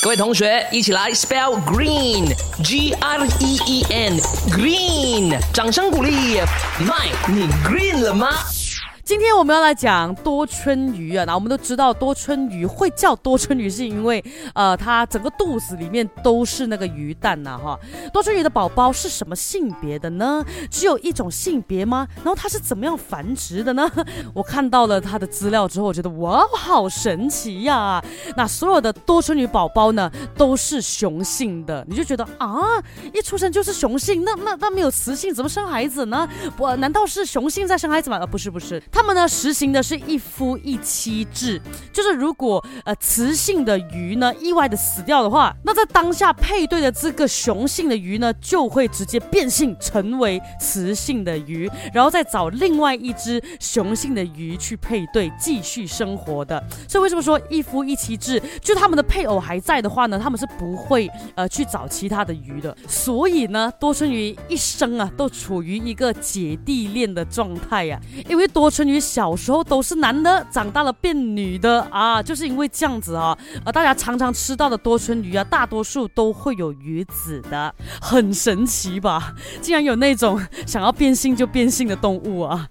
各位同学，一起来 spell green，G R E E N，green，掌声鼓励。麦，你 green 了吗？今天我们要来讲多春鱼啊，那我们都知道多春鱼会叫多春鱼，是因为呃，它整个肚子里面都是那个鱼蛋呐，哈。多春鱼的宝宝是什么性别的呢？只有一种性别吗？然后它是怎么样繁殖的呢？我看到了它的资料之后，我觉得哇，好神奇呀！那所有的多春鱼宝宝呢，都是雄性的，你就觉得啊，一出生就是雄性，那那那没有雌性怎么生孩子呢？不，难道是雄性在生孩子吗？呃，不是，不是。他们呢实行的是一夫一妻制，就是如果呃雌性的鱼呢意外的死掉的话，那在当下配对的这个雄性的鱼呢就会直接变性成为雌性的鱼，然后再找另外一只雄性的鱼去配对继续生活的。所以为什么说一夫一妻制？就他们的配偶还在的话呢，他们是不会呃去找其他的鱼的。所以呢，多春鱼一生啊都处于一个姐弟恋的状态呀，因为多春。鱼小时候都是男的，长大了变女的啊，就是因为这样子啊，而，大家常常吃到的多春鱼啊，大多数都会有鱼籽的，很神奇吧？竟然有那种想要变性就变性的动物啊！